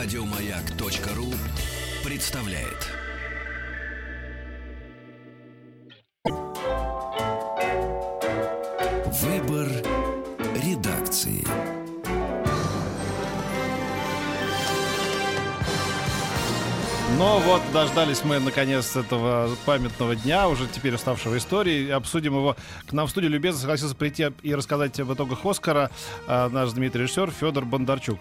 Радиомаяк.ру представляет. Выбор редакции. Ну вот, дождались мы наконец этого памятного дня, уже теперь уставшего истории. Обсудим его. К нам в студию любезно согласился прийти и рассказать об итогах Оскара а, наш знаменитый режиссер Федор Бондарчук.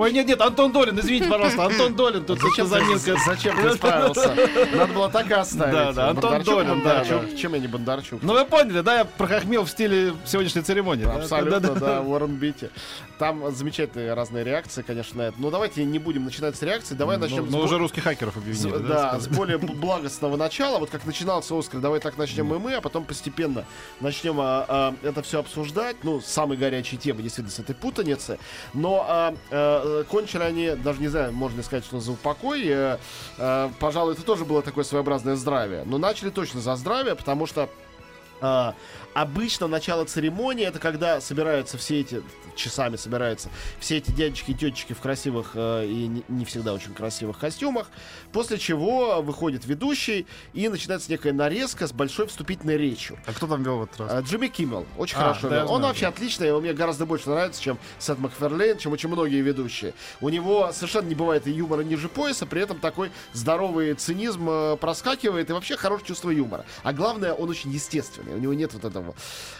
Ой, нет, нет, Антон Долин, извините, пожалуйста, Антон Долин, тут Зачем заминка. зачем ты справился? Надо было так и оставить. Да, да, Антон Долин, да. Чем я не Бондарчук? Ну вы поняли, да, я прохохмел в стиле сегодняшней церемонии. Абсолютно, да, Уоррен Бити. Там замечательные разные реакции, конечно, на это. Но давайте не будем начинать с реакции, давай Ну, начнем ну, с бо- уже русских хакеров объединили, да, да? с более благостного начала. Вот как начинался Оскар, давай так начнем и мы, а потом постепенно начнем а, а, это все обсуждать. Ну, самые горячие темы, действительно, с этой путаницы. Но а, кончили они, даже не знаю, можно сказать, что за упокой. э, э, пожалуй, это тоже было такое своеобразное здравие. Но начали точно за здравие, потому что а, обычно начало церемонии это когда собираются все эти часами собираются все эти дядечки и тетечки в красивых э, и не, не всегда очень красивых костюмах, после чего выходит ведущий и начинается некая нарезка с большой вступительной речью. А кто там вел в этот раз? А, Джимми Киммел очень А, хорошо да, вел. Он знаю, вообще и он мне гораздо больше нравится, чем Сет Макферлейн, чем очень многие ведущие. У него совершенно не бывает и юмора ниже пояса, при этом такой здоровый цинизм э, проскакивает и вообще хорошее чувство юмора. А главное, он очень естественный. У него нет вот этого,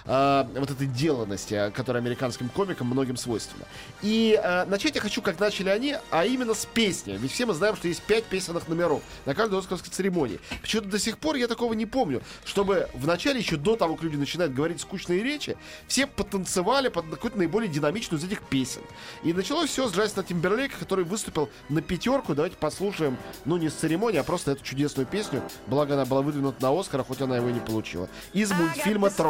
э, вот этой деланности, э, которая американским комикам многим свойственна. И э, начать я хочу, как начали они, а именно с песни. Ведь все мы знаем, что есть пять песенных номеров на каждой оскарской церемонии. Почему-то до сих пор я такого не помню, чтобы в начале, еще до того, как люди начинают говорить скучные речи, все потанцевали под какую-то наиболее динамичную из этих песен. И началось все с Джастина Тимберлейка, который выступил на пятерку. Давайте послушаем, ну не с церемонии, а просто эту чудесную песню. Благо она была выдвинута на Оскар, хоть она его и не получила. Из мультфильма «Тролли».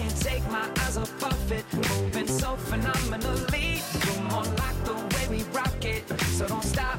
can't take my eyes off of it, moving so phenomenally. You're more like the way we rock it, so don't stop.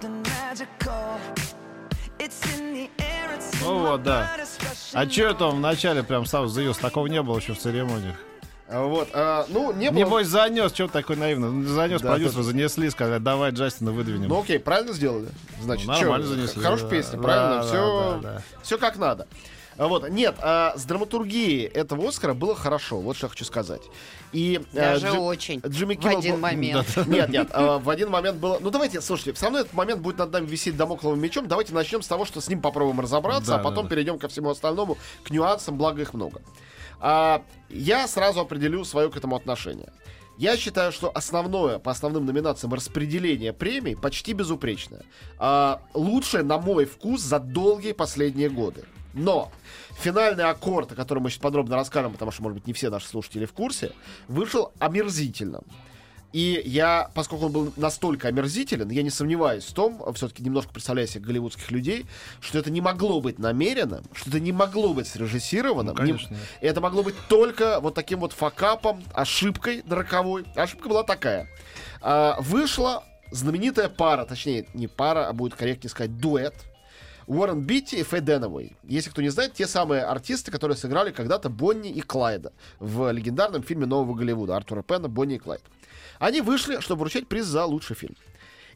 My вот, да. А че это on. он вначале прям сразу заявился? Такого не было еще в церемониях. А, Вот, а, ну, не было... Небось занес, что такой наивный? Ну, Занес, Да, продюсеры занесли, сказали, давай Джастина выдвинем. Ну окей, правильно сделали. Значит, Ну, нормально чё, занесли, Хорошая да. песня, Да, правильно? да, все, да, да. все как надо. А Вот, нет, а с драматургией этого Оскара было хорошо, вот что я хочу сказать. И э, Даже Джи- очень. Джимми В Киммел один был- момент. Нет, нет, а, в один момент было. Ну давайте, слушайте, все равно этот момент будет над нами висеть домокловым мечом. Давайте начнем с того, что с ним попробуем разобраться, Да, а потом да, да. перейдем ко всему остальному, к нюансам, благо их много. А, я сразу определю свое к этому отношение. Я считаю, что основное по основным номинациям распределение премий почти безупречное. А, лучшее, на мой вкус, за долгие последние годы. Но финальный аккорд, о котором мы сейчас подробно расскажем, потому что, может быть, не все наши слушатели в курсе, вышел омерзительным. И я, поскольку он был настолько омерзителен, я не сомневаюсь в том, все-таки немножко представляю себе голливудских людей, что это не могло быть намеренным, что это не могло быть срежиссированным. Ну, конечно. Не- это могло быть только вот таким вот факапом, ошибкой роковой. Ошибка была такая. А, вышла знаменитая пара, точнее, не пара, а будет корректнее сказать дуэт. Уоррен Битти и Фэй Дэновой. Если кто не знает, те самые артисты, которые сыграли когда-то Бонни и Клайда в легендарном фильме Нового Голливуда Артура Пена «Бонни и Клайд». Они вышли, чтобы вручать приз за лучший фильм.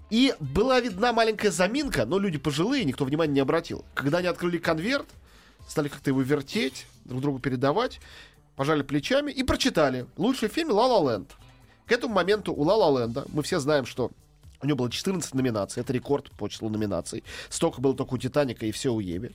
И была видна маленькая заминка, но люди пожилые, никто внимания не обратил. Когда они открыли конверт, стали как-то его вертеть, друг другу передавать, пожали плечами и прочитали. Лучший фильм «Ла Ла Ленд». К этому моменту у «Ла Ла Ленда» мы все знаем, что у него было 14 номинаций. Это рекорд по числу номинаций. Столько было только у «Титаника» и все у Еве.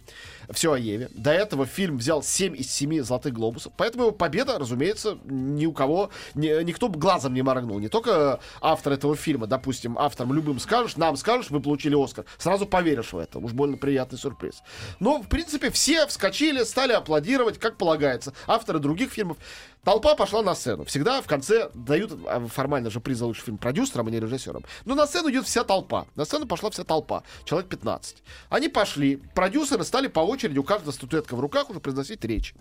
Все о Еве. До этого фильм взял 7 из 7 «Золотых глобусов». Поэтому его победа, разумеется, ни у кого... Ни, никто глазом не моргнул. Не только автор этого фильма, допустим, авторам любым скажешь, нам скажешь, вы получили «Оскар». Сразу поверишь в это. Уж больно приятный сюрприз. Но, в принципе, все вскочили, стали аплодировать, как полагается. Авторы других фильмов. Толпа пошла на сцену. Всегда в конце дают а, формально же приз за лучший фильм продюсерам, а не режиссерам. Но на сцену идет вся толпа. На сцену пошла вся толпа. Человек 15. Они пошли. Продюсеры стали по очереди, у каждого статуэтка в руках, уже произносить речь.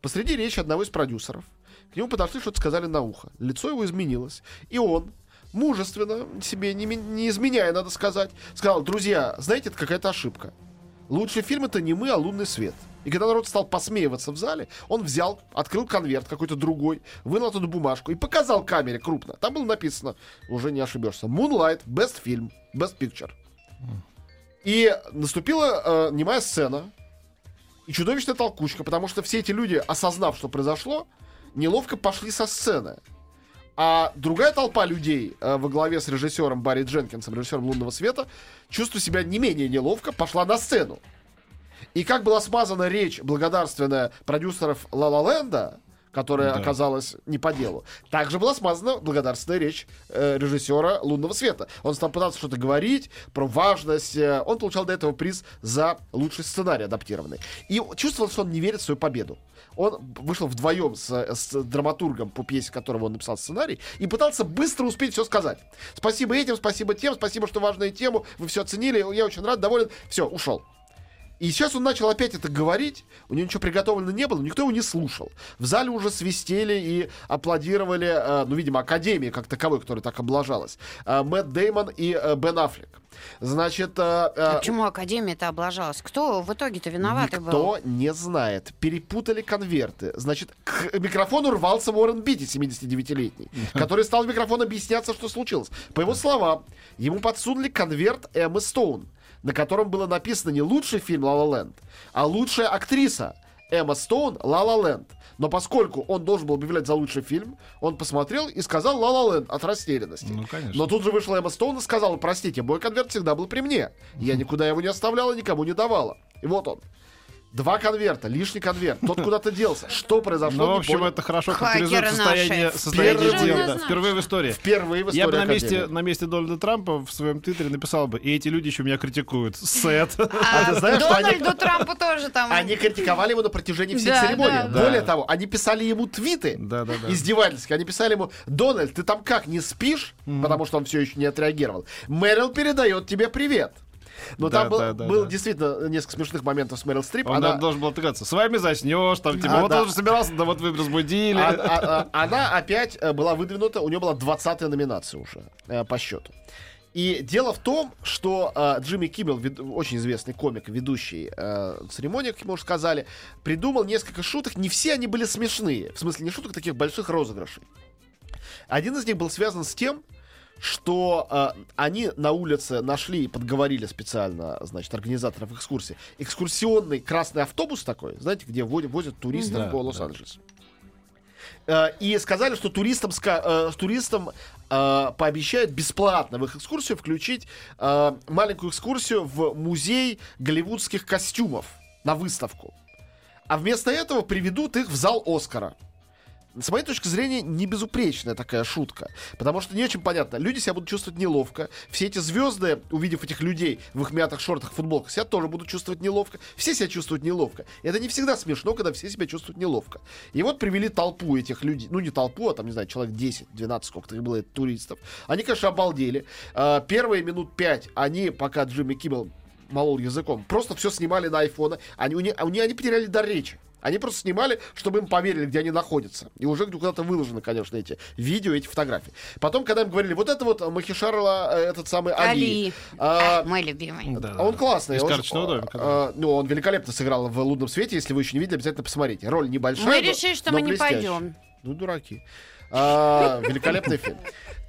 Посреди речи одного из продюсеров к нему подошли, что-то сказали на ухо. Лицо его изменилось. И он, мужественно, себе не, не изменяя, надо сказать, сказал, друзья, знаете, это какая-то ошибка. Лучший фильм это не мы, а лунный свет. И когда народ стал посмеиваться в зале, он взял, открыл конверт какой-то другой, вынул оттуда бумажку и показал камере крупно. Там было написано, уже не ошибешься, Moonlight, Best Film, Best Picture. И наступила э, немая сцена и чудовищная толкучка, потому что все эти люди, осознав, что произошло, неловко пошли со сцены. А другая толпа людей э, во главе с режиссером Барри Дженкинсом, режиссером «Лунного света», чувствуя себя не менее неловко, пошла на сцену. И как была смазана речь благодарственная продюсеров «Ла Ла Ленда», которая Да. оказалась не по делу. Также была смазана благодарственная речь э, режиссера «Лунного света». Он стал пытаться что-то говорить про важность. э, он получал до этого приз за лучший сценарий адаптированный. И чувствовал, что он не верит в свою победу. Он вышел вдвоем с, с драматургом, по пьесе которого он написал сценарий, и пытался быстро успеть все сказать. Спасибо этим, спасибо тем, спасибо, что важную тему, вы все оценили, я очень рад, доволен. Все, ушел. И сейчас он начал опять это говорить, у него ничего приготовлено не было, никто его не слушал. В зале уже свистели и аплодировали, э, ну, видимо, Академии как таковой, которая так облажалась. Э, Мэтт Деймон и э, Бен Аффлек. Значит, э, э, А Почему Академия-то облажалась? Кто в итоге-то виноватый был? Никто не знает. Перепутали конверты. Значит, к микрофону рвался Уоррен Битти, 79-летний, который стал в микрофон объясняться, что случилось. По его словам, ему подсунули конверт Эммы Стоун, на котором было написано не лучший фильм «Ла Ла Ленд», а лучшая актриса Эмма Стоун «Ла Ла Ленд». Но поскольку он должен был объявлять за лучший фильм, он посмотрел и сказал «Ла Ла Ленд» от растерянности. Ну, конечно. Но тут же вышла Эмма Стоун и сказала, простите, мой конверт всегда был при мне. Я никуда его не оставляла, никому не давала. И вот он. Два конверта, лишний конверт. Тот куда-то делся. Что произошло, Ну, в общем, это хорошо характеризует состояние, состояние Впервые. дел. да, Однозначно. Впервые в истории. Впервые в истории Я бы на месте, на месте Дональда Трампа в своем твиттере написал бы, и эти люди еще меня критикуют. Sad. А они- Дональду Трампу тоже там... Они критиковали его на протяжении всей церемонии. Более того, они писали ему твиты издевательские. Они писали ему, Дональд, ты там как, не спишь? Потому что он все еще не отреагировал. Мэрил передает тебе привет. Но Да, там был, да, да, было да. действительно несколько смешных моментов с Мэрил Стрип. Он Она- должен был отыграться. С вами заснешь, там, типа, А, вот да. он уже собирался, да вот вы разбудили. А- а- а- Она опять э, была выдвинута, у нее была 20-я номинация уже э, по счету. И дело в том, что э, Джимми Киммел, вед- очень известный комик, ведущий э, церемонии, как ему уже сказали, придумал несколько шуток. Не все они были смешные. В смысле, не шуток, а таких больших розыгрышей. Один из них был связан с тем, что э, они на улице нашли и подговорили специально, значит, организаторов экскурсии. Экскурсионный красный автобус такой, знаете, где возят, возят туристов Да, по да. Лос-Анджелесу. Э, и сказали, что туристам, э, туристам э, пообещают бесплатно в их экскурсию включить э, маленькую экскурсию в музей голливудских костюмов на выставку. А вместо этого приведут их в зал Оскара. С моей точки зрения, не безупречная такая шутка. Потому что не очень понятно. Люди себя будут чувствовать неловко. Все эти звезды, увидев этих людей в их мятых шортах, футболках, себя тоже будут чувствовать неловко. Все себя чувствуют неловко. И это не всегда смешно, когда все себя чувствуют неловко. И вот привели толпу этих людей. Ну, не толпу, а там, не знаю, человек 10, 12, сколько-то их было туристов. Они, конечно, обалдели. А, Первые минут пять они, пока Джимми Киммел молол языком, просто все снимали на айфоны. Они, у них, они, они потеряли дар речи. Они просто снимали, чтобы им поверили, где они находятся. И уже куда-то выложены, конечно, эти видео, эти фотографии. Потом, когда им говорили, вот это вот Махишарла, э, этот самый Али. Али. а, А, мой любимый. Да, а он классный. Из он домика, да. а, ну, он великолепно сыграл в «Лунном свете». Если вы еще не видели, обязательно посмотрите. Роль небольшая, Мы но- решили, что но мы не блестящая. пойдем. Ну, дураки. А, великолепный фильм.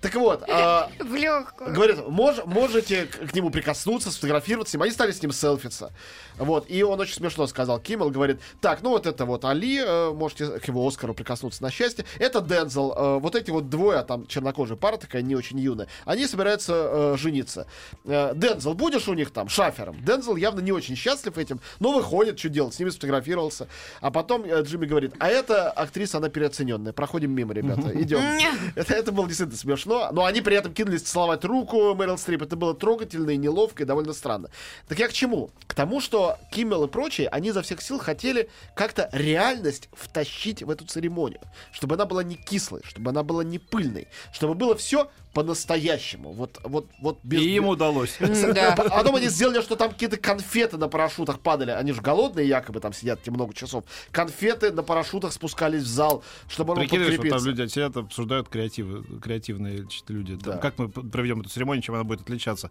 Так вот, а, В легкую. говорит, «Мож- можете к, нему прикоснуться, сфотографироваться с ним. Они стали с ним селфиться. Вот, и он очень смешно сказал. Киммел говорит, так, ну вот это вот Али, э, можете к его Оскару прикоснуться на счастье. Это Дензел. э, вот эти вот двое, там чернокожая пара такая, не очень юная, они собираются э, жениться. Э, Дензел, будешь у них там шафером? Дензел явно не очень счастлив этим, но выходит, что делать, с ними сфотографировался. А потом э, Джимми говорит, а эта актриса, она переоцененная. Проходим мимо, ребята, идем. Это, это было действительно смешно. Но они при этом кинулись целовать руку Мэрил Стрип. Это было трогательно и неловко, и довольно странно. Так я к чему? К тому, что Киммел и прочие, они изо всех сил хотели как-то реальность втащить в эту церемонию. Чтобы она была не кислой, чтобы она была не пыльной. Чтобы было все по-настоящему. Вот, вот, вот без... И им удалось. Да. А Потом они сделали, что там какие-то конфеты на парашютах падали. Они же голодные якобы там сидят эти много часов. Конфеты на парашютах спускались в зал, чтобы он что там подкрепиться. люди сидят, обсуждают креативы, креативные люди. Там, Да. Как мы проведем эту церемонию, чем она будет отличаться.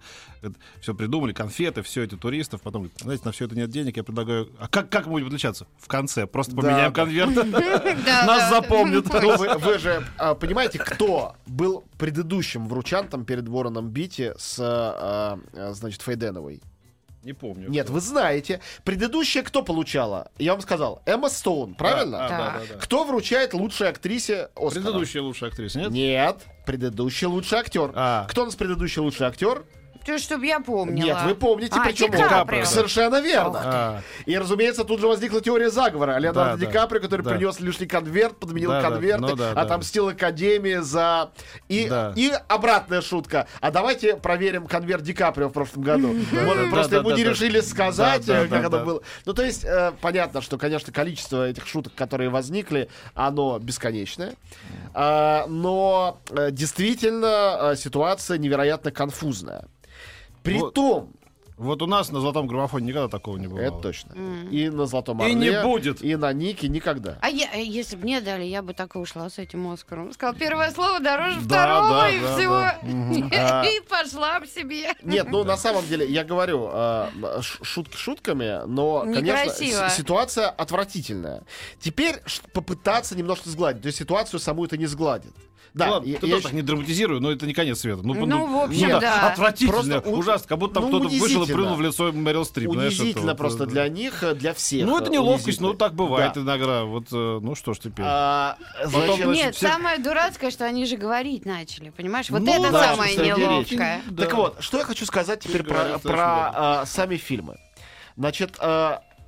Все придумали, конфеты, все эти туристов. Потом, знаете, на все это нет денег, я предлагаю... А как, как мы будем отличаться? В конце. Просто поменяем да. конверт. Да, Нас запомнят. Ну, вы, же а, понимаете, кто был предыдущим вручантом перед Вороном Бити с, а, значит, Фейденовой? Не помню. Нет, вы знаете. Предыдущая кто получала? Я вам сказал, Эмма Стоун, правильно? А, да, Да. да, да. Кто вручает лучшей актрисе Оскара? Предыдущая лучшая актриса, нет? Нет, предыдущий лучший актер. А. Кто у нас предыдущий лучший актер? То, чтобы я помнила. Нет, вы помните, а, причем Ди Каприо. Совершенно верно. А, И, разумеется, тут же возникла теория заговора. Леонардо Да, Ди да, Каприо, который да. принес лишний конверт, подменил Да, да, конверты, ну да, да. отомстил Академии за... И, Да. и обратная шутка. А давайте проверим конверт Ди Каприо в прошлом году. Да, Может, да, просто да, ему да, не да. решили сказать, Да, да, э, как да, оно да. было. Ну, то есть, э, понятно, что, конечно, количество этих шуток, которые возникли, оно бесконечное. А, но э, действительно ситуация невероятно конфузная. При Вот. том, Вот у нас на золотом граммофоне никогда такого не было. это точно. И на Золотом И Орле. не будет. И на Нике никогда. А я, э, если бы мне дали, я бы так и ушла с этим Оскаром. Сказал, первое слово дороже Да, второго, да, и да, всего. да. Мгм. А. И пошла к себе. Нет, ну на самом деле, я говорю, ш- шутки шутками, но, конечно, Некрасиво. с- ситуация отвратительная. Теперь попытаться немножко сгладить. То есть ситуацию саму это не сгладит. Да, Ну ладно, я- ты я тоже так не драматизирую, но это не конец света. Ну, Ну, в общем, ну да. Отвратительно, Просто ужасно, как будто там ну, кто-то вышел и плюнул в лицо Мэрил Стрип. знаешь, это унизительно вот, просто э, для них, э, для всех. Ну, это э, неловкость, ну, унизительно. так бывает Да. иногда. Вот, э, ну, что ж теперь. А, значит, Потом, Нет, все- самое дурацкое, что они же говорить начали, понимаешь? Вот Ну это да, самое неловкое. Да. Так вот, что я хочу сказать теперь про, а, сами фильмы. Значит,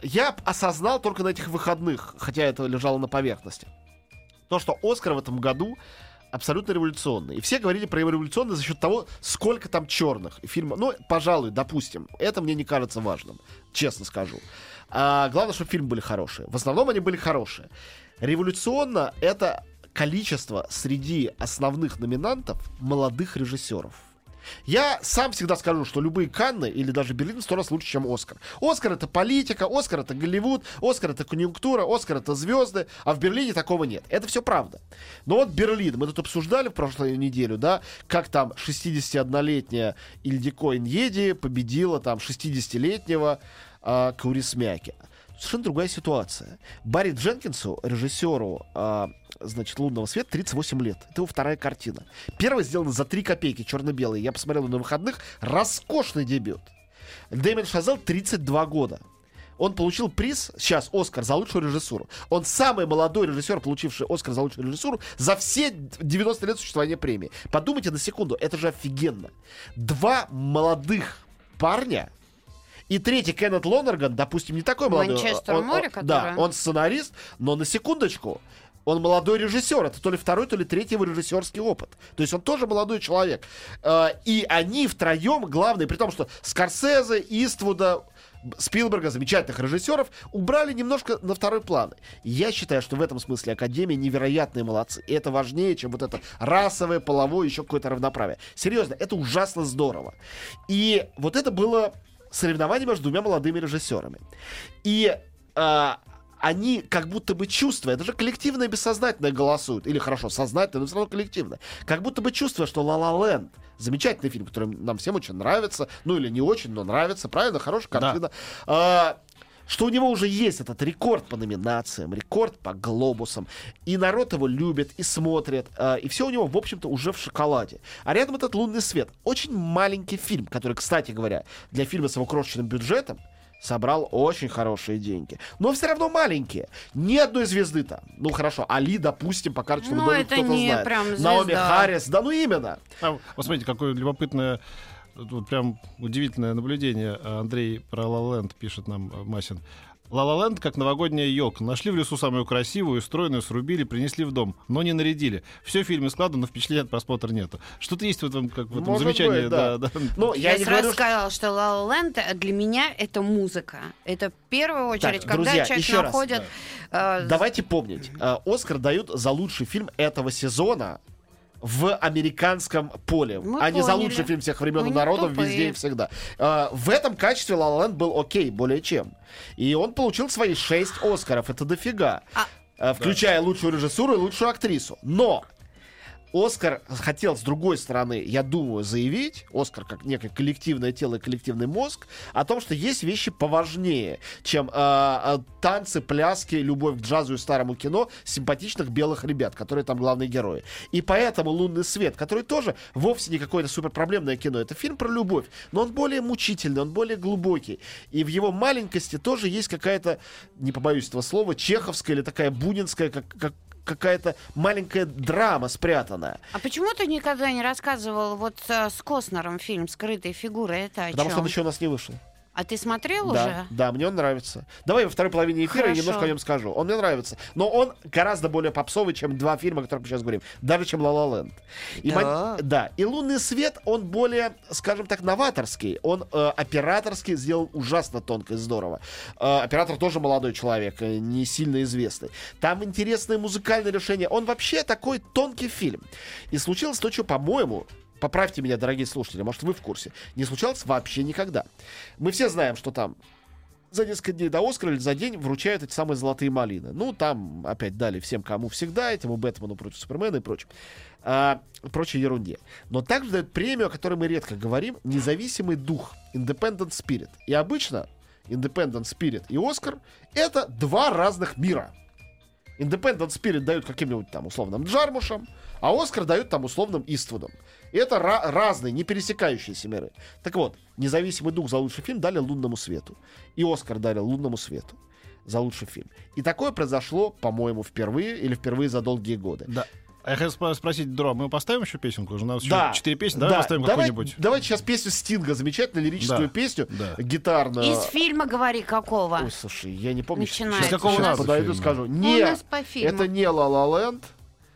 я осознал только на этих выходных, хотя это лежало на поверхности, то, что Оскар в этом году абсолютно революционный. И все говорили про его революционный за счет того, сколько там черных фильмов. Ну, пожалуй, допустим, это мне не кажется важным, честно скажу. А, главное, чтобы фильмы были хорошие. В основном они были хорошие. Революционно это количество среди основных номинантов молодых режиссеров. Я сам всегда скажу, что любые Канны или даже Берлин сто раз лучше, чем Оскар. Оскар это политика, Оскар это Голливуд, Оскар это конъюнктура, Оскар это звезды, а в Берлине такого нет. Это все правда. Но вот Берлин, мы тут обсуждали в прошлую неделю, да, как там 61-летняя Ильдико Иньеди победила там 60-летнего а, Каурисмяки. Совершенно другая ситуация. Барри Дженкинсу, режиссеру а, значит, «Лунного света», 38 лет. Это его вторая картина. Первая сделана за 3 копейки, черно-белые. Я посмотрел на выходных. Роскошный дебют. Дэмин Шазел 32 года. Он получил приз, сейчас, Оскар за лучшую режиссуру. Он самый молодой режиссер, получивший Оскар за лучшую режиссуру за все 90 лет существования премии. Подумайте на секунду, это же офигенно. Два молодых парня, и третий, Кеннет Лонерган, допустим, не такой молодой. Манчестер Он- море, он- Да, который? он сценарист, но на секундочку, он молодой режиссер. Это то ли второй, то ли третий его режиссерский опыт. То есть он тоже молодой человек. Э, И они втроем, главное, при том, что Скорсезе, Иствуда, Спилберга, замечательных режиссеров, убрали немножко на второй план. Я считаю, что в этом смысле Академия невероятные молодцы. И это важнее, чем вот это расовое, половое, еще какое-то равноправие. Серьезно, это ужасно здорово. И вот это было соревнование между двумя молодыми режиссерами. И а, они как будто бы чувствуя, это же коллективное и бессознательное голосуют, или хорошо, сознательно, но все равно коллективно, как будто бы чувствуя, что «Ла Ла Ленд» замечательный фильм, который нам всем очень нравится, ну или не очень, но нравится, правильно, хорошая Да. картина. А, что у него уже есть этот рекорд по номинациям, рекорд по глобусам, и народ его любит и смотрит, э, и все у него, в общем-то, уже в шоколаде. А рядом этот «Лунный свет». Очень маленький фильм, который, кстати говоря, для фильма с его крошечным бюджетом собрал очень хорошие деньги. Но все равно маленькие. Ни одной звезды там. Ну хорошо, Али, допустим, по карточному Ну, домику это кто-то не знает. прям Наоми. Харрис, да ну именно. А, вот смотрите, какое любопытное, вот прям удивительное наблюдение. Андрей про La La Land пишет нам э, Масин. La La Land как новогодняя елка. Нашли в лесу самую красивую, стройную, срубили, принесли в дом, но не нарядили. Все в фильме складно, но впечатления от просмотра нету. Что-то есть в этом, как в этом Может замечании. быть, да. да. Ну, я, Я, не сразу говорю, что- сказала, что La La Land для меня это музыка. Это в первую очередь, когда друзья, человек еще раз, находит... э, Давайте помнить, э, Оскар дают за лучший фильм этого сезона в американском поле, Мы а не за поняли. лучший фильм всех времен Мы и народов тупые. везде и всегда. Э, В этом качестве La La Land был окей, более чем. И он получил свои шесть Оскаров, это дофига. А- Э, Включая лучшую режиссуру и лучшую актрису. Но Оскар хотел, с другой стороны, я думаю, заявить, Оскар как некое коллективное тело и коллективный мозг, о том, что есть вещи поважнее, чем э, танцы, пляски, любовь к джазу и старому кино симпатичных белых ребят, которые там главные герои. И поэтому «Лунный свет», который тоже вовсе не какое-то суперпроблемное кино, это фильм про любовь, но он более мучительный, он более глубокий. И в его маленькости тоже есть какая-то, не побоюсь этого слова, чеховская или такая бунинская, как, как какая-то маленькая драма спрятанная. А почему ты никогда не рассказывал вот э, с Костнером фильм «Скрытые фигуры»? Это о Потому что он еще у нас не вышел. А ты смотрел Да, уже? да, мне он нравится. Давай во второй половине эфира я Хорошо. немножко о нем скажу. Он мне нравится. Но он гораздо более попсовый, чем два фильма, о которых мы сейчас говорим. Даже чем «Ла Ла Ленд». И Да. мон- да. И «Лунный свет», он более, скажем так, новаторский. Он э, операторский сделан ужасно тонко и здорово. Э, оператор тоже молодой человек, э, не сильно известный. Там интересные музыкальные решения. Он вообще такой тонкий фильм. И случилось то, что, по-моему, Поправьте меня, дорогие слушатели, может, вы в курсе. Не случалось вообще никогда. Мы все знаем, что там за несколько дней до Оскара или за день вручают эти самые золотые малины. Ну, там опять дали всем, кому всегда, этому Бэтмену против Супермена и прочим. А, прочей ерунде. Но также дают премию, о которой мы редко говорим, независимый дух, Independent Spirit. И обычно Independent Spirit и Оскар — это два разных мира. Independent Spirit дают каким-нибудь там условным Джармушам, а Оскар дают там условным Иствудом. Это ра- разные, не пересекающиеся миры. Так вот, независимый дух за лучший фильм дали лунному свету. И Оскар дали лунному свету за лучший фильм. И такое произошло, по-моему, впервые или впервые за долгие годы. Да. А я хотел спро- спросить, Дро, мы поставим еще песенку? Уже у нас Да. еще четыре песни, давай Да, поставим давай- какую-нибудь. Давайте сейчас песню Стинга, замечательную лирическую Да, песню, да. гитарную. Из фильма «Говори» какого? Ой, слушай, я не помню. Начинается. Сейчас, Какого сейчас подойду, фильма? скажу. Нет, у нас по фильму. это не «Ла Ла Ленд».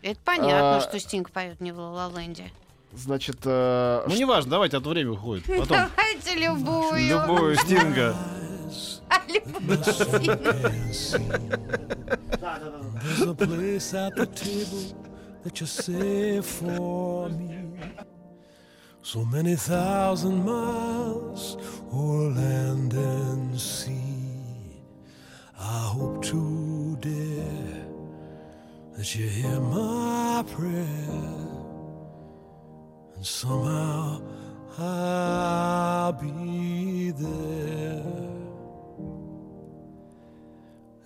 Это понятно, А, что Стинг поет не в «Ла Ленде». Значит, э, Ну, неважно, давайте, а то время уходит. Потом Давайте любую. любую Стинга. Любую. So many thousand miles o'er land and sea. I hope to dare that you hear my prayer. Somehow I'll be there.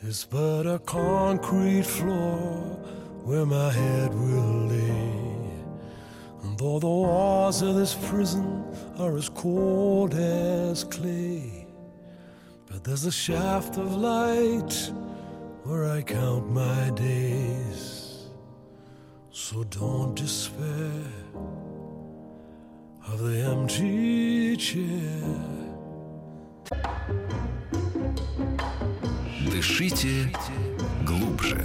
It's but a concrete floor where my head will lay. And though the walls of this prison are as cold as clay, but there's a shaft of light where I count my days. So don't despair of the empty chair. Дышите глубже.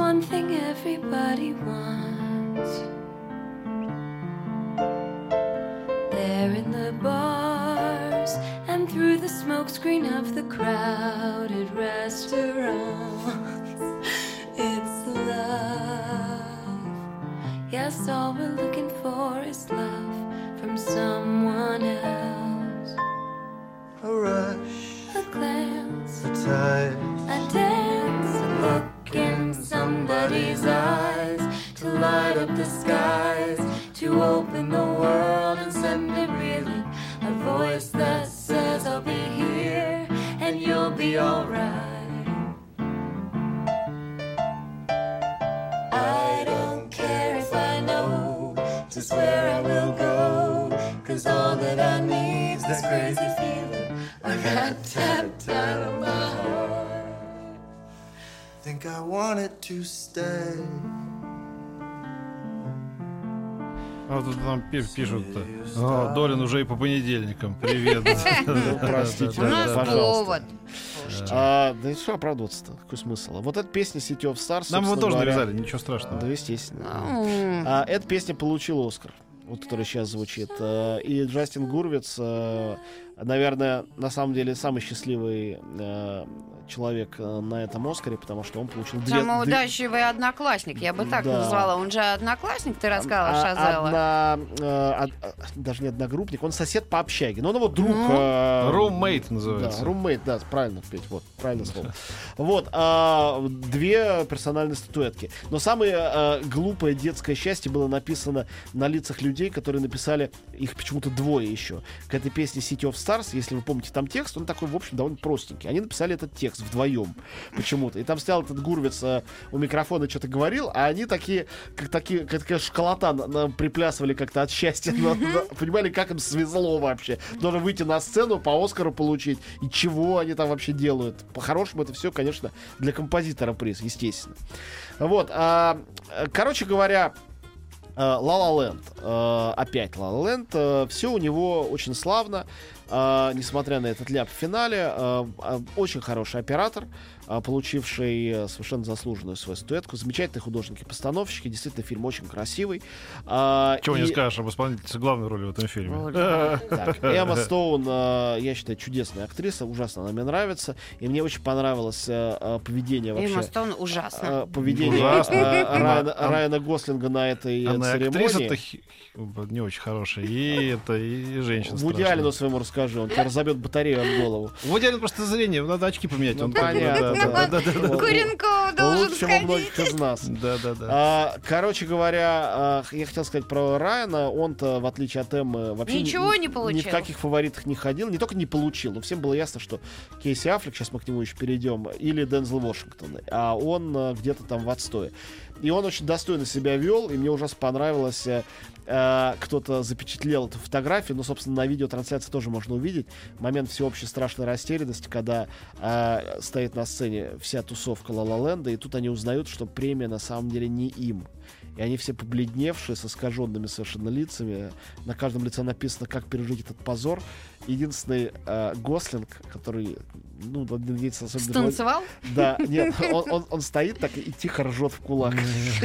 One thing everybody wants. А тут нам пи- пишут, «О, Долин уже и по понедельникам. Привет. Ну, простите, пожалуйста. А, да и что оправдываться-то? Какой смысл? Вот эта песня City of Stars, Нам его тоже навязали, ничего страшного. Да, естественно. А, эта песня получила Оскар, вот который сейчас звучит. Э, И Джастин Гурвиц, э, наверное, на самом деле самый счастливый э, человек э, на этом Оскаре, потому что он получил две... Самый две- удачливый одноклассник, я бы так Да. назвала. Он же одноклассник, ты рассказала, А- Шазела. одна, э, од- э, даже не одногруппник, он сосед по общаге. Но он его друг. Ну. э, Roommate Да, называется. руммейт, да, правильно, Петь, вот, правильное слово. Вот, а, две персональные статуэтки. Но самое а, глупое детское счастье было написано на лицах людей, которые написали, их почему-то двое еще, к этой песне City of Stars, если вы помните там текст, он такой, в общем, довольно простенький. Они написали этот текст вдвоем почему-то. И там стоял этот Гурвиц а, у микрофона что-то говорил, а они такие, как такие, как такая школота на- на- приплясывали как-то от счастья. Но- Понимали, как им свезло вообще. Должны выйти на сцену, по Оскару получить. И чего они там вообще делают. По-хорошему это все, конечно, для композитора приз, естественно. Вот. а, э, короче говоря, La La Land. Опять La La Land. Все у него очень славно. э, несмотря на этот ляп в финале. Э, э, очень хороший оператор, э, получивший э, совершенно заслуженную свою статуэтку. Замечательные художники-постановщики. Действительно, фильм очень красивый. Э, Чего не и- скажешь об исполнительнице главной роли в этом фильме? Так, Эмма Стоун, э, я считаю, чудесная актриса, ужасно она мне нравится. И мне очень понравилось э, э, поведение вообще. Эмма Стоун ужасно. э, поведение Ужасно. э, Райана, Райана Гослинга на этой и церемонии. актриса-то не очень хорошая, и это, и женщина Вуди страшная. Аллену своему расскажи, он тебе разобьет батарею об голову. Вуди Аллен просто зрение, надо очки поменять. Ну, он понятно, да, да. да. Куренков должен Лучше, чем у сходить. многих из нас. Да, да, да. А, короче говоря, а, я хотел сказать про Райана. Он-то, в отличие от Эммы, вообще ни- Ничего не Ни в получил. каких фаворитах не ходил. Не только не получил, но всем было ясно, что Кейси Аффлек, сейчас мы к нему еще перейдем, или Дензел Вашингтон. А он а, где-то там в отстое. И он очень достойно себя вел, и мне ужасно понравилось. э, э, кто-то запечатлел эту фотографию, но, собственно, на видеотрансляции тоже можно увидеть момент всеобщей страшной растерянности, когда э, стоит на сцене вся тусовка Ла Ла Ленда, и тут они узнают, что премия на самом деле не им. И они все побледневшие, с искаженными совершенно лицами. На каждом лице написано, как пережить этот позор. Единственный э, Гослинг, который, ну, надеется, особенно... Станцевал? Да, нет, он, он- он стоит так и тихо ржет в кулак.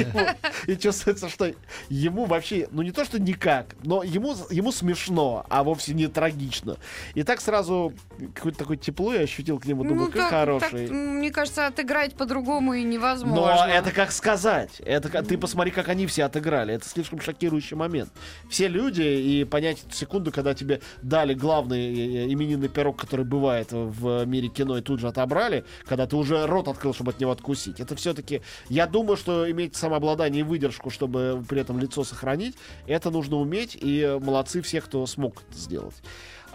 И чувствуется, что ему вообще, ну не то, что никак, но ему, ему смешно, а вовсе не трагично. И так сразу какое-то такое тепло я ощутил к нему, думаю, Ну, как так- хороший. так, мне кажется, отыграть по-другому и невозможно. Но это как сказать. Это ты посмотри, как они все отыграли. Это слишком шокирующий момент. Все люди и понять эту секунду, когда тебе дали главный э, именинный пирог, который бывает в мире кино, и тут же отобрали, когда ты уже рот открыл, чтобы от него откусить. Это все-таки, я думаю, что иметь самообладание и выдержку, чтобы при этом лицо сохранить, это нужно уметь, и молодцы все, кто смог это сделать.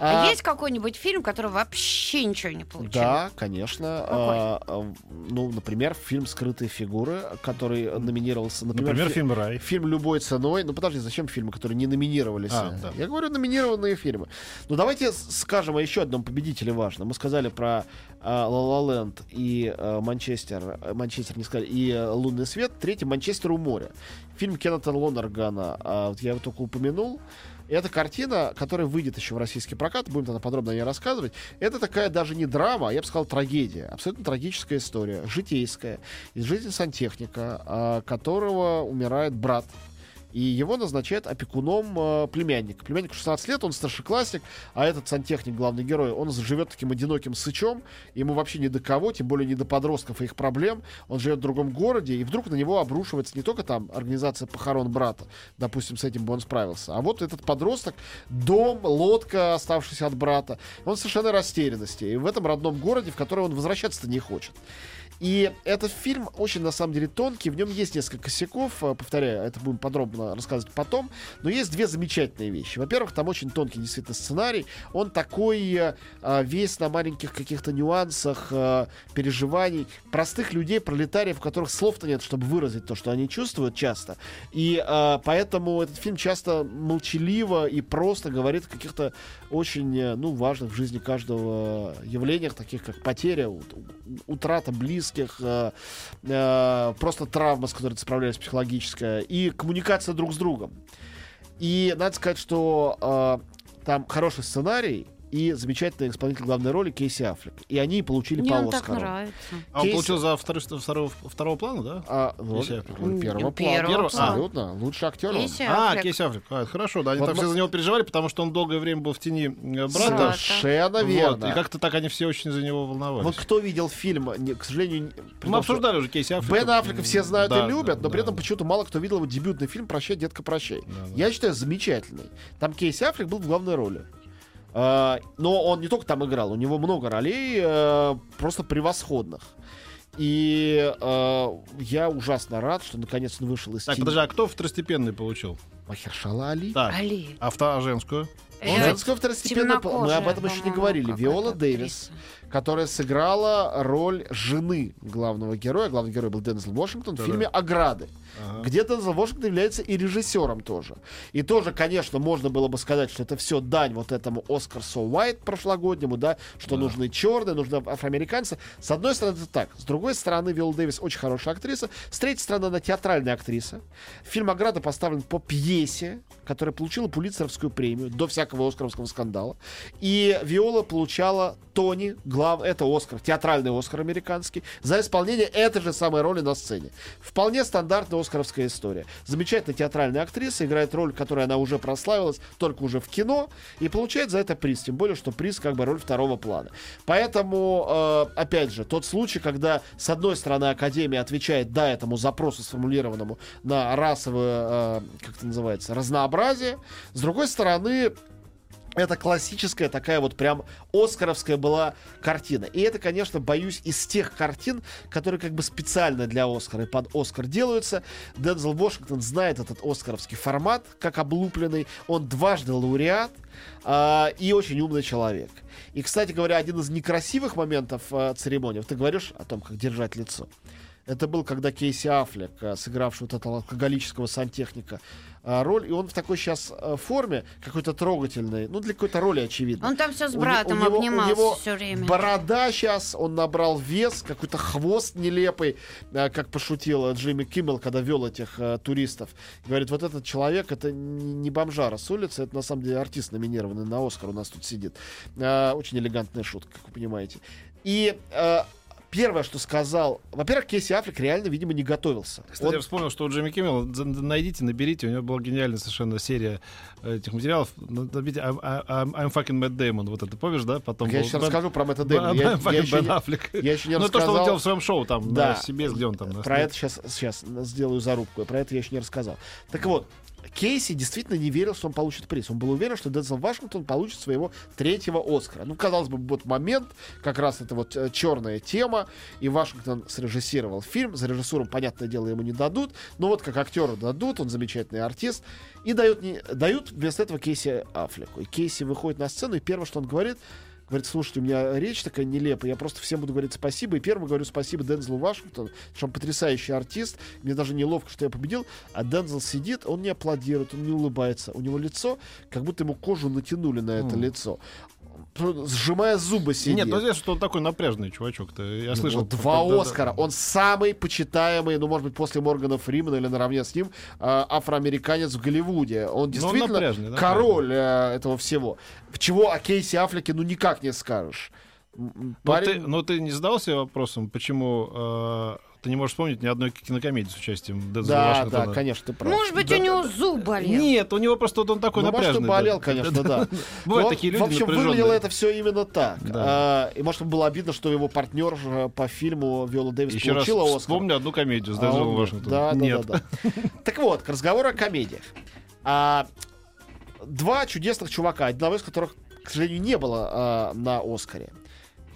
А А, есть какой-нибудь фильм, который вообще ничего не получил? да, конечно. Какой? А, а, ну, например, фильм «Скрытые фигуры», который номинировался, например, Например, фильм «Рай». Фильм «Любой ценой». Ну, подожди, зачем фильмы, которые не номинировались? А, да. Я говорю, номинированные фильмы. Ну, давайте скажем о еще одном победителе важном. Мы сказали про «Ла Ла Ленд» и э, «Манчестер». «Манчестер» не сказали. И э, «Лунный свет». Третий «Манчестер у моря». Фильм Кеннета Лонергана. а, вот я его только упомянул. Это картина, которая выйдет еще в российский прокат, будем тогда подробно о ней рассказывать. Это такая даже не драма, а я бы сказал трагедия. Абсолютно трагическая история, житейская, из жизни сантехника, а, которого умирает брат. И его назначает опекуном э, племянник. Племяннику 16 лет, он старшеклассник, а этот сантехник, главный герой, он живет таким одиноким сычом, ему вообще ни до кого, тем более не до подростков и их проблем. Он живет в другом городе, и вдруг на него обрушивается не только там организация похорон брата, допустим, с этим бы он справился, а вот этот подросток, дом, лодка, оставшаяся от брата, он совершенно растерянности. И в этом родном городе, в который он возвращаться-то не хочет. И этот фильм очень, на самом деле, тонкий. В нем есть несколько косяков. Э, Повторяю, это будем подробно рассказывать потом. Но есть две замечательные вещи. Во-первых, там очень тонкий действительно сценарий. Он такой э, весь на маленьких каких-то нюансах, э, переживаний простых людей, пролетариев, у которых слов-то нет, чтобы выразить то, что они чувствуют часто. И э, поэтому этот фильм часто молчаливо и просто говорит о каких-то очень, э, ну, важных в жизни каждого явлениях, таких как потеря, утрата близких, э, э, просто травма, с которой ты справляешься, психологическая, и коммуникация друг с другом. И надо сказать, что там хороший сценарий и замечательный исполнитель главной роли Кейси Аффлек. И они получили Мне по он так Оскару. нравится. А он Кейс- получил за второй, второго, второго плана, да? А, вот, первого плана. первого плана. Абсолютно. Лучший актер он. А. Кейси Аффлек. А, хорошо, да. Они Вот там мы- все за него переживали, потому что он долгое время был в тени э, брата. Совершенно Вот, верно. и как-то так они все очень за него волновались. Вот кто видел фильм, к сожалению... Мы обсуждали уже Кейси Аффлека. Бена Аффлека все знают Да, и любят, да, но при этом почему-то мало кто видел его дебютный фильм «Прощай, детка, прощай». Да, да. Я считаю, замечательный. Там Кейси Аффлек был в главной роли. А, но он не только там играл, у него много ролей, э, просто превосходных. И э, я ужасно рад, что наконец он вышел из Так, тени. подожди, а кто второстепенный получил? Махершала Али. Так, Али. а вта- а женскую? Э, Женского второстепенного, мы об этом еще не говорили. Виола актриса. Которая сыграла роль жены главного героя. Главный герой был Дензел Вашингтон в фильме «Ограды», Ага. где Дензел Вашингтон является и режиссером тоже. И тоже, конечно, можно было бы сказать, что это все дань вот этому Оскар Со Уайт прошлогоднему, да, что Да. нужны черные, нужны афроамериканцы. С одной стороны, это так. С другой стороны, Виола Дэвис очень хорошая актриса. С третьей стороны, она театральная актриса. Фильм «Ограда» поставлен по пьесе, которая получила Пулитцеровскую премию до всякого оскаровского скандала. И Виола получала Тони, глав... это Оскар, театральный Оскар американский, за исполнение этой же самой роли на сцене. Вполне стандартная оскаровская история. Замечательная театральная актриса, играет роль, которой она уже прославилась, только уже в кино, и получает за это приз. Тем более, что приз как бы роль второго плана. Поэтому, э, опять же, тот случай, когда с одной стороны Академия отвечает да этому запросу сформулированному на расовое, э, как это называется, разнообразие, с другой стороны, это классическая такая вот прям оскаровская была картина. И это, конечно, боюсь, из тех картин, которые как бы специально для Оскара и под Оскар делаются. Дензел Вашингтон знает этот оскаровский формат, как облупленный. Он дважды лауреат а, и очень умный человек. И, кстати говоря, один из некрасивых моментов а, церемонии, ты говоришь о том, как держать лицо. Это был, когда Кейси Аффлек, а, сыгравший вот этого алкоголического сантехника, роль, и он в такой сейчас форме, какой-то трогательной, ну, для какой-то роли, очевидно. Он там все с У братом у него- у обнимался него все время. Борода сейчас, он набрал вес, какой-то хвост нелепый, э, как пошутил э, Джимми Киммел, когда вел этих э, туристов. Говорит, вот этот человек, это не бомжара с улицы, это на самом деле артист номинированный на Оскар у нас тут сидит. Э, очень элегантная шутка, как вы понимаете. И э, первое, что сказал, во-первых, Кейси Аффлек реально, видимо, не готовился. Кстати, Он- я вспомнил, что у Джимми Киммела, за- найдите, наберите, у него была гениальная совершенно серия э, этих материалов. Наберите I'm, I'm, I'm fucking Matt Damon, вот это помнишь, да? Потом я был Бен- расскажу про Мэтта Дэймона. Я, Бен- я еще не- я еще не Ну, то, что он рассказал. делал в своем шоу там, Да. на себе, где он там. Про это сейчас, сейчас сделаю зарубку. Про это я еще не рассказал. Так вот, Кейси действительно не верил, что он получит приз. Он был уверен, что Дензел Вашингтон получит своего третьего Оскара. Ну, казалось бы, вот момент, как раз это вот э, черная тема, и Вашингтон срежиссировал фильм. За режиссуру, понятное дело, ему не дадут, но вот как актеру дадут, он замечательный артист, и дают, не, дают вместо этого Кейси Аффлеку. И Кейси выходит на сцену, и первое, что он говорит, говорит, слушайте, у меня речь такая нелепая, я просто всем буду говорить спасибо. И первым говорю спасибо Дензелу Вашингтону, что он потрясающий артист. Мне даже неловко, что я победил. А Дензел сидит, он не аплодирует, он не улыбается. У него лицо, как будто ему кожу натянули на это лицо. Сжимая зубы сидит. Нет, ну здесь что он такой напряжный чувачок-то. Я Ну, слышал. вот два да, да. Оскара. Он самый почитаемый, ну, может быть, после Моргана Фримена или наравне с ним, э, афроамериканец в Голливуде. Он действительно Ну, напряжный, да, король э, этого всего. Чего о Кейси Аффлеке, ну, никак не скажешь. Ну, Парень... ты, ну, ты не задался вопросом, почему э, ты не можешь вспомнить ни одной кинокомедии с участием Дензела Да, Вашингтона? да, конечно, ты прав. Может быть, Да, у него зуб болел. Нет, у него просто вот он такой Ну, может, напряжный. и болел, да. конечно, да. Бывают Но, такие люди В общем, выглядело это все именно так. Да. А, и, может, было обидно, что его партнер по фильму Виола Дэвис Еще раз получила Оскар. вспомню одну комедию с А Дензелом он- Вашингтоном. Да, да, да. Так вот, к разговору о комедиях. А, два чудесных чувака, одного из которых, к сожалению, не было а, на Оскаре.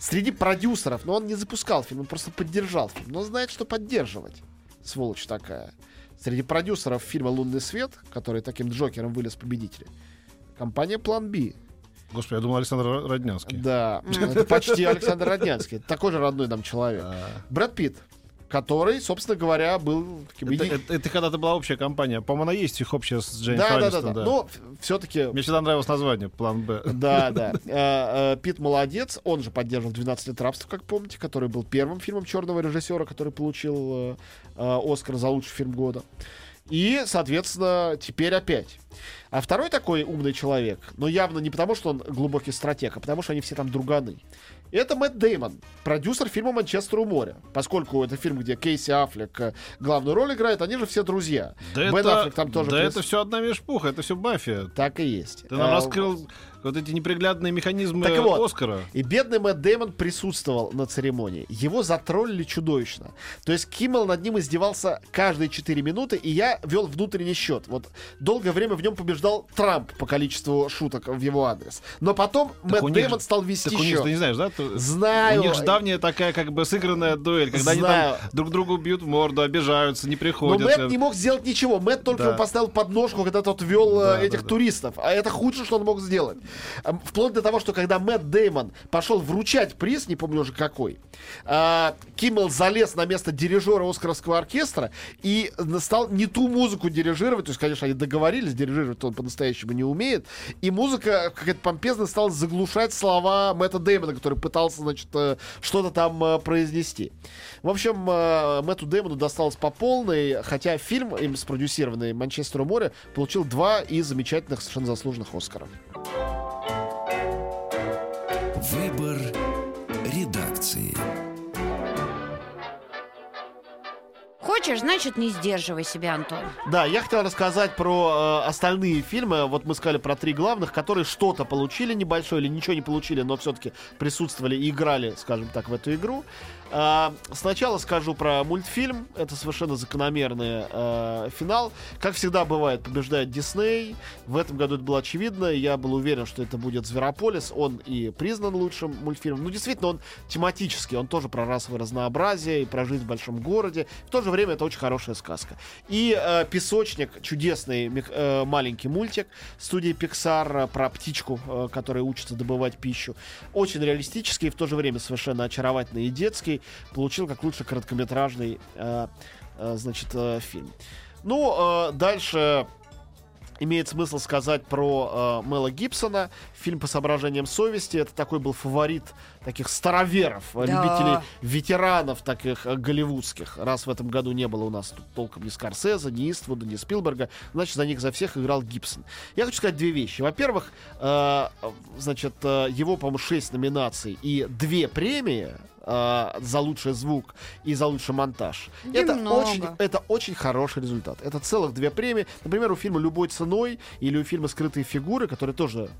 Среди продюсеров, но он не запускал фильм, он просто поддержал фильм. Но знает, что поддерживать. Сволочь такая. Среди продюсеров фильма «Лунный свет», который таким Джокером вылез победителем, компания «План Би». Господи, я думал, Александр Роднянский. Да, почти Александр Роднянский. Такой же родной нам человек. А, Брэд Питт, который, собственно говоря, был таким Это, это- это когда-то была общая компания. По-моему, она есть их общая с Джейн Да, да, да, Анистон, да. Но все-таки Мне всегда нравилось название «План Б». Да, да. Э, э, Пит молодец. Он же поддерживал «12 лет рабства», как помните, который был первым фильмом черного режиссера, который получил э, Оскар за лучший фильм года. И, соответственно, теперь опять. А второй такой умный человек, но явно не потому, что он глубокий стратег, а потому, что они все там друганы. Это Мэтт Деймон, продюсер фильма «Манчестер у моря». Поскольку это фильм, где Кейси Аффлек э, главную роль играет, они же все друзья. Да, Бен это, Аффлек там тоже да прис- это все одна мешпуха, это все Баффи. Так и есть. Ты нам А, раскрыл вот эти неприглядные механизмы Так вот. Оскара. И бедный Мэтт Дэймон присутствовал на церемонии. Его затроллили чудовищно. То есть Киммел над ним издевался каждые 4 минуты, и я вел внутренний счет. Вот долгое время в нем побеждал Трамп по количеству шуток в его адрес. Но потом Так Мэтт Дэймон стал вести Так у них, счет. ты не знаешь, да? ты- Знаю. У них же давняя такая как бы сыгранная дуэль, когда Знаю. они там друг другу бьют в морду, обижаются, не Но приходят. Мэтт не мог сделать ничего. Мэтт только Да. ему поставил подножку, когда тот вел э, Да, этих да, туристов. А это худшее, что он мог сделать. Эм, Вплоть до того, что когда Мэтт Деймон пошел вручать приз, не помню уже какой, а, Киммел залез на место дирижера Оскаровского оркестра и стал не ту музыку дирижировать. То есть, конечно, они договорились, дирижировать он по-настоящему не умеет. И музыка какая-то помпезно стала заглушать слова Мэтта Деймона, который пытался, значит, э, что-то там э, произнести. В общем, э, Мэтту Деймону досталось по полной, хотя фильм, им спродюсированный «Манчестер у моря», получил два из замечательных, совершенно заслуженных Оскаров. Выбор редакции. Хочешь, значит, не сдерживай себя, Антон. Да, я хотел рассказать про э, остальные фильмы. Вот мы сказали про три главных, которые что-то получили небольшое или ничего не получили, но все-таки присутствовали и играли, скажем так, в эту игру. А, сначала скажу про мультфильм. Это совершенно закономерный э, финал. Как всегда бывает, побеждает Дисней. В этом году это было очевидно. Я был уверен, что это будет Зверополис. Он и признан лучшим мультфильмом. Ну, действительно, он тематический. Он тоже про расовое разнообразие и про жизнь в большом городе. В то же время это очень хорошая сказка. И э, Песочник, чудесный э, маленький мультик студии Pixar про птичку, э, которая учится добывать пищу. Очень реалистический, в то же время совершенно очаровательный и детский. Получил как лучший короткометражный э, э, значит, э, фильм. Ну, э, дальше имеет смысл сказать про э, Мела Гибсона. Фильм по соображениям совести. Это такой был фаворит таких староверов, э, Да. любителей ветеранов таких э, голливудских. Раз в этом году не было у нас тут толком ни Скорсезе, ни Иствуда, ни Спилберга, значит, за них за всех играл Гибсон. Я хочу сказать две вещи. Во-первых, э, значит, э, его, по-моему, шесть номинаций и две премии э, за лучший звук и за лучший монтаж. Это очень, это очень хороший результат. Это целых две премии. Например, у фильма «Любой ценой» или у фильма «Скрытые фигуры», которые тоже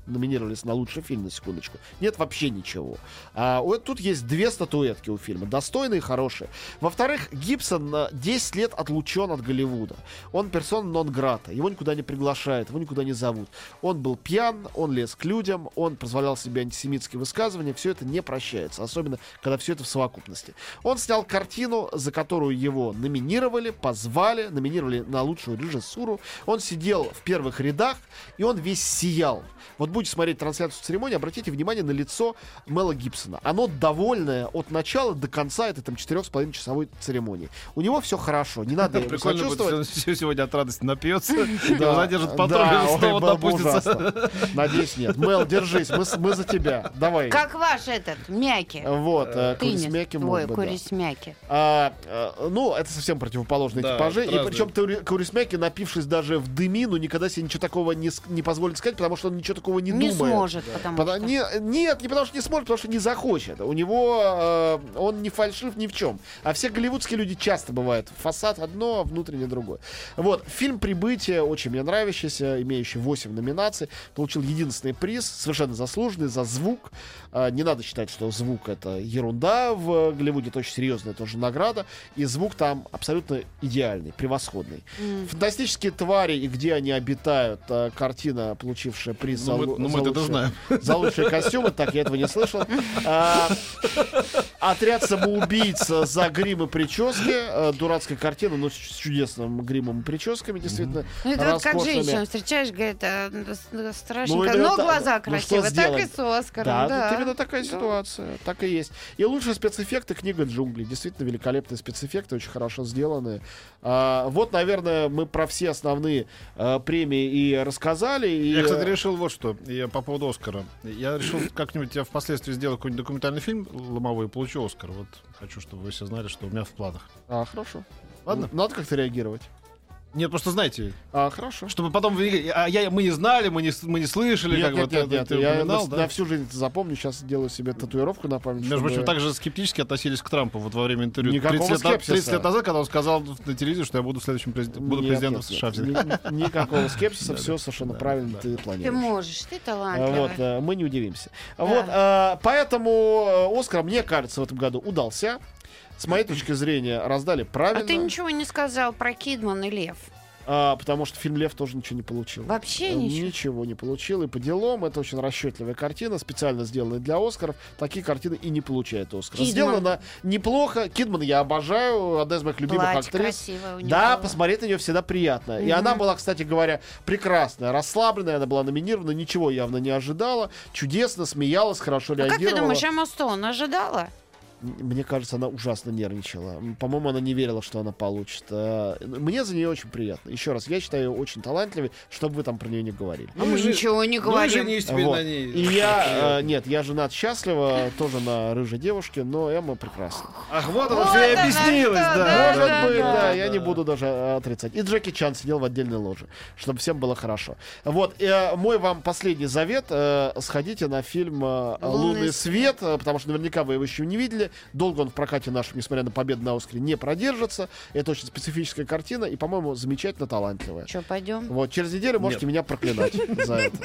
номинировались на лучший фильм, на секундочку, нет вообще ничего. А, вот тут есть две статуэтки у фильма, достойные хорошие. Во-вторых, Гибсон э, 10 лет отлучен от Голливуда. Он персона нон-грата, его никуда не приглашают, его никуда не зовут. Он был пьян, он лез к людям, он позволял себе антисемитские высказывания, все это не прощается. Особенно, когда все это в совокупности. Он снял картину, за которую его номинировали, позвали, номинировали на лучшую режиссуру. Он сидел в первых рядах, и он весь сиял. Вот будете смотреть трансляцию церемонии, обратите внимание на лицо Мела Гибсона. Оно довольное от начала до конца этой там четырех с половиной часовой церемонии. У него все хорошо, не надо ему Прикольно будет, сочувствовать. он сегодня от радости напьется, Да, его задержит патруль, ой, снова допустится. Надеюсь, нет. Мел, держись, мы, за тебя. Давай. Как ваш этот, мяки? Вот, э, Курисмяки, да. Курисмяки. А, э, ну, это совсем противоположные Да, типажи. И причем Курисмяки, напившись даже в дымину, никогда себе ничего такого не, позволит сказать, потому что он ничего такого не, Не думает. Сможет, потому что... не- нет, не потому что не сможет, потому что не захочет. У него э, он не фальшив ни в чем. А все голливудские люди часто бывают. Фасад одно, а внутреннее другое. Вот, фильм «Прибытие», очень мне нравящийся, имеющий 8 номинаций, получил единственный приз, совершенно заслуженный, за звук. А, не надо считать, что звук это ерунда в Голливуде, это очень серьезная тоже награда. И звук там абсолютно идеальный, превосходный. Фантастические твари и где они обитают, а, картина, получившая приз за Ну, мы- лу- ну, за мы это знаем. за лучшие костюмы, так я этого не слышал. А, отряд самоубийц за грим и прически. А, дурацкая картина, но с чудесным гримом и прическами, действительно. Ну, это вот как женщину встречаешь, говорит, Ну, страшненько, именно но глаза ну, красивые. так и с Оскаром, Да, да. вот именно такая Да. ситуация. Так и есть. И лучшие спецэффекты книга джунглей. Действительно великолепные спецэффекты, очень хорошо сделанные. А, вот, наверное, мы про все основные а, премии и рассказали. И, Я, кстати, решил вот что. Я по поводу Оскара. Я решил как-нибудь я впоследствии сделать какой-нибудь документальный фильм ломовой и получу Оскар. Вот хочу, чтобы вы все знали, что у меня в планах. А, хорошо. Ладно? Надо как-то реагировать. Нет, просто знаете, А, хорошо. чтобы потом вы... А я, мы не знали, мы не, мы не слышали, Нет, как нет, вот нет, это нет, ты я упоминал, на, да? на всю жизнь это запомню. Сейчас делаю себе татуировку на память. Между чтобы- прочим, также скептически относились к Трампу вот во время интервью. Никакого 30 лет, на- скепсиса. 30 лет назад, когда он сказал на телевизоре, что я буду следующим президентом, буду Нет, президентом нет, США. нет. Ни- Никакого скепсиса, все совершенно правильно ты Ты планируешь. можешь, ты талантливый. Вот, э, мы не удивимся. Вот, э, поэтому э, Оскар, мне кажется, в этом году удался. С моей точки зрения, раздали правильно. А ты ничего не сказал про Кидман и Лев. А, потому что фильм Лев тоже ничего не получил. Вообще Э, ничего? не получил. И по делам это очень расчетливая картина, специально сделанная для Оскаров. Такие картины и не получают Оскар. Кидман. Сделана неплохо. Кидман я обожаю, одна из моих любимых Платье актрис. Да, было. посмотреть на нее всегда приятно. И Мгм. она была, кстати говоря, прекрасная, расслабленная, она была номинирована, ничего явно не ожидала, чудесно смеялась, хорошо А как ты реагировала. думаешь, Эмма Стоун ожидала? Мне кажется, она ужасно нервничала. По-моему, она не верила, что она получит. А, Мне за нее очень приятно. Еще раз, я считаю ее очень талантливой, чтобы вы там про нее не говорили. А мы ничего не говорим. женись Вот. И я, э, нет, я женат счастливо, тоже на рыжей девушке, но Эмма прекрасна. Ах, вот оно Вот все и оно объяснилось, что, да. да, Может да, быть, да. да, я не буду даже э, отрицать. И Джеки Чан сидел в отдельной ложе, чтобы всем было хорошо. Вот, э, мой вам последний завет. э, сходите на фильм э, «Лунный «Лунный свет», э, потому что наверняка вы его еще не видели. Долго он в прокате нашем, несмотря на победу на Оскаре, не продержится. Это очень специфическая картина и, по-моему, замечательно талантливая. Что, пойдем? Вот, через неделю можете меня проклинать за это.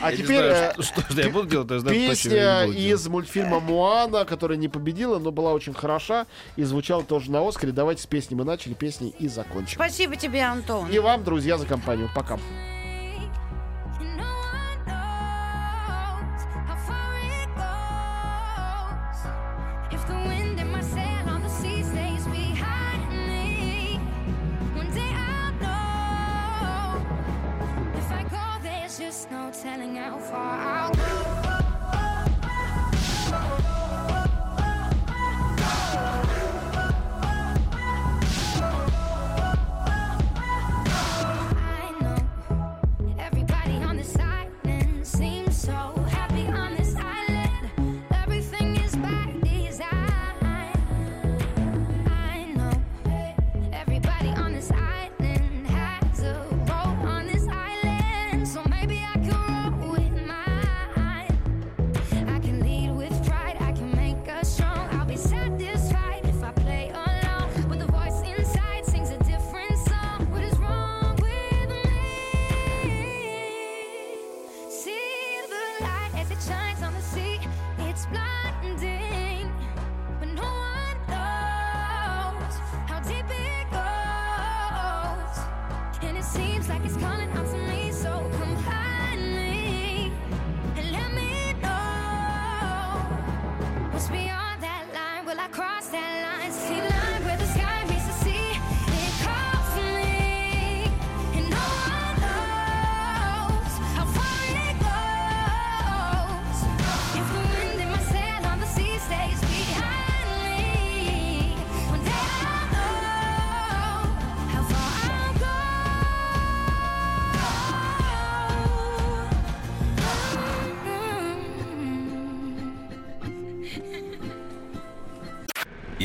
А Я не теперь знаю, э, что, что я буду делать, я знаю, Песня из мультфильма Муана, которая не победила, но была очень хороша и звучала тоже на Оскаре. Давайте с песни мы начали, песни и закончим. Спасибо тебе, Антон. И вам, друзья, за компанию. Пока. No telling how far I'll go.